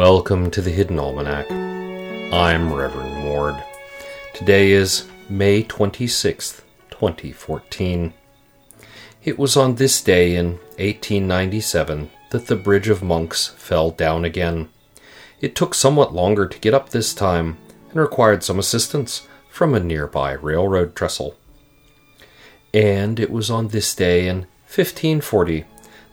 Welcome to the Hidden Almanac. I'm Reverend Ward. Today is May 26th, 2014. It was on this day in 1897 that the Bridge of Monks fell down again. It took somewhat longer to get up this time and required some assistance from a nearby railroad trestle. And it was on this day in 1540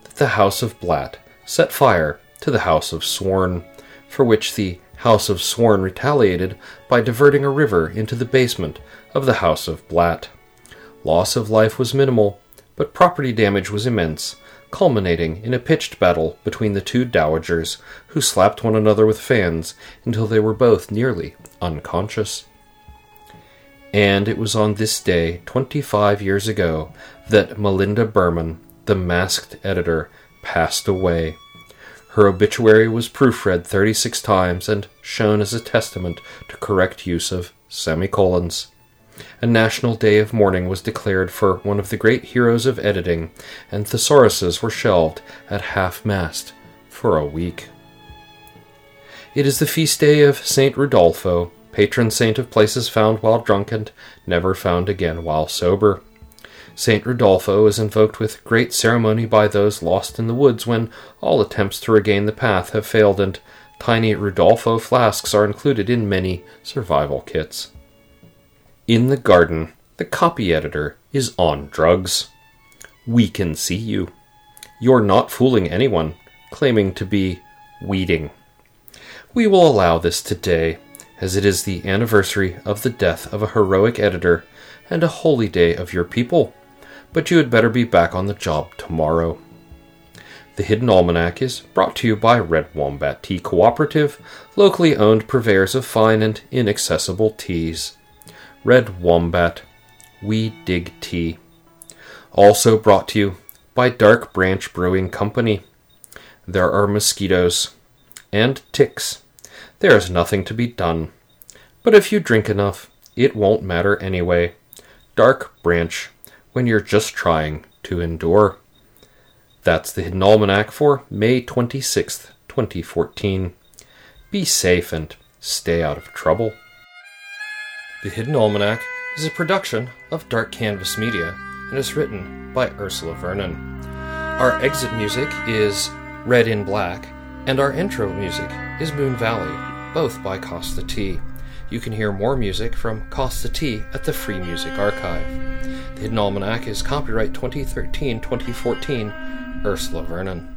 that the House of Blatt set fire to the House of Sworn, for which the House of Sworn retaliated by diverting a river into the basement of the House of Blatt. Loss of life was minimal, but property damage was immense, culminating in a pitched battle between the two dowagers, who slapped one another with fans until they were both nearly unconscious. And it was on this day, twenty five years ago, that Melinda Berman, the masked editor, passed away. Her obituary was proofread 36 times and shown as a testament to correct use of semicolons. A national day of mourning was declared for one of the great heroes of editing, and thesauruses were shelved at half mast for a week. It is the feast day of Saint Rudolpho, patron saint of places found while drunk and never found again while sober. Saint Rudolpho is invoked with great ceremony by those lost in the woods when all attempts to regain the path have failed, and tiny Rudolpho flasks are included in many survival kits. In the garden, the copy editor is on drugs. We can see you. You're not fooling anyone, claiming to be weeding. We will allow this today, as it is the anniversary of the death of a heroic editor and a holy day of your people but you had better be back on the job tomorrow. The Hidden Almanac is brought to you by Red Wombat Tea Cooperative, locally owned purveyors of fine and inaccessible teas. Red Wombat, we dig tea. Also brought to you by Dark Branch Brewing Company. There are mosquitoes and ticks. There is nothing to be done. But if you drink enough, it won't matter anyway. Dark Branch when you're just trying to endure. That's the Hidden Almanac for May 26th, 2014. Be safe and stay out of trouble. The Hidden Almanac is a production of Dark Canvas Media and is written by Ursula Vernon. Our exit music is Red in Black, and our intro music is Moon Valley, both by Kosta T. You can hear more music from Kosta T at the Free Music Archive. The Hidden Almanac is copyright 2013 2014, Ursula Vernon.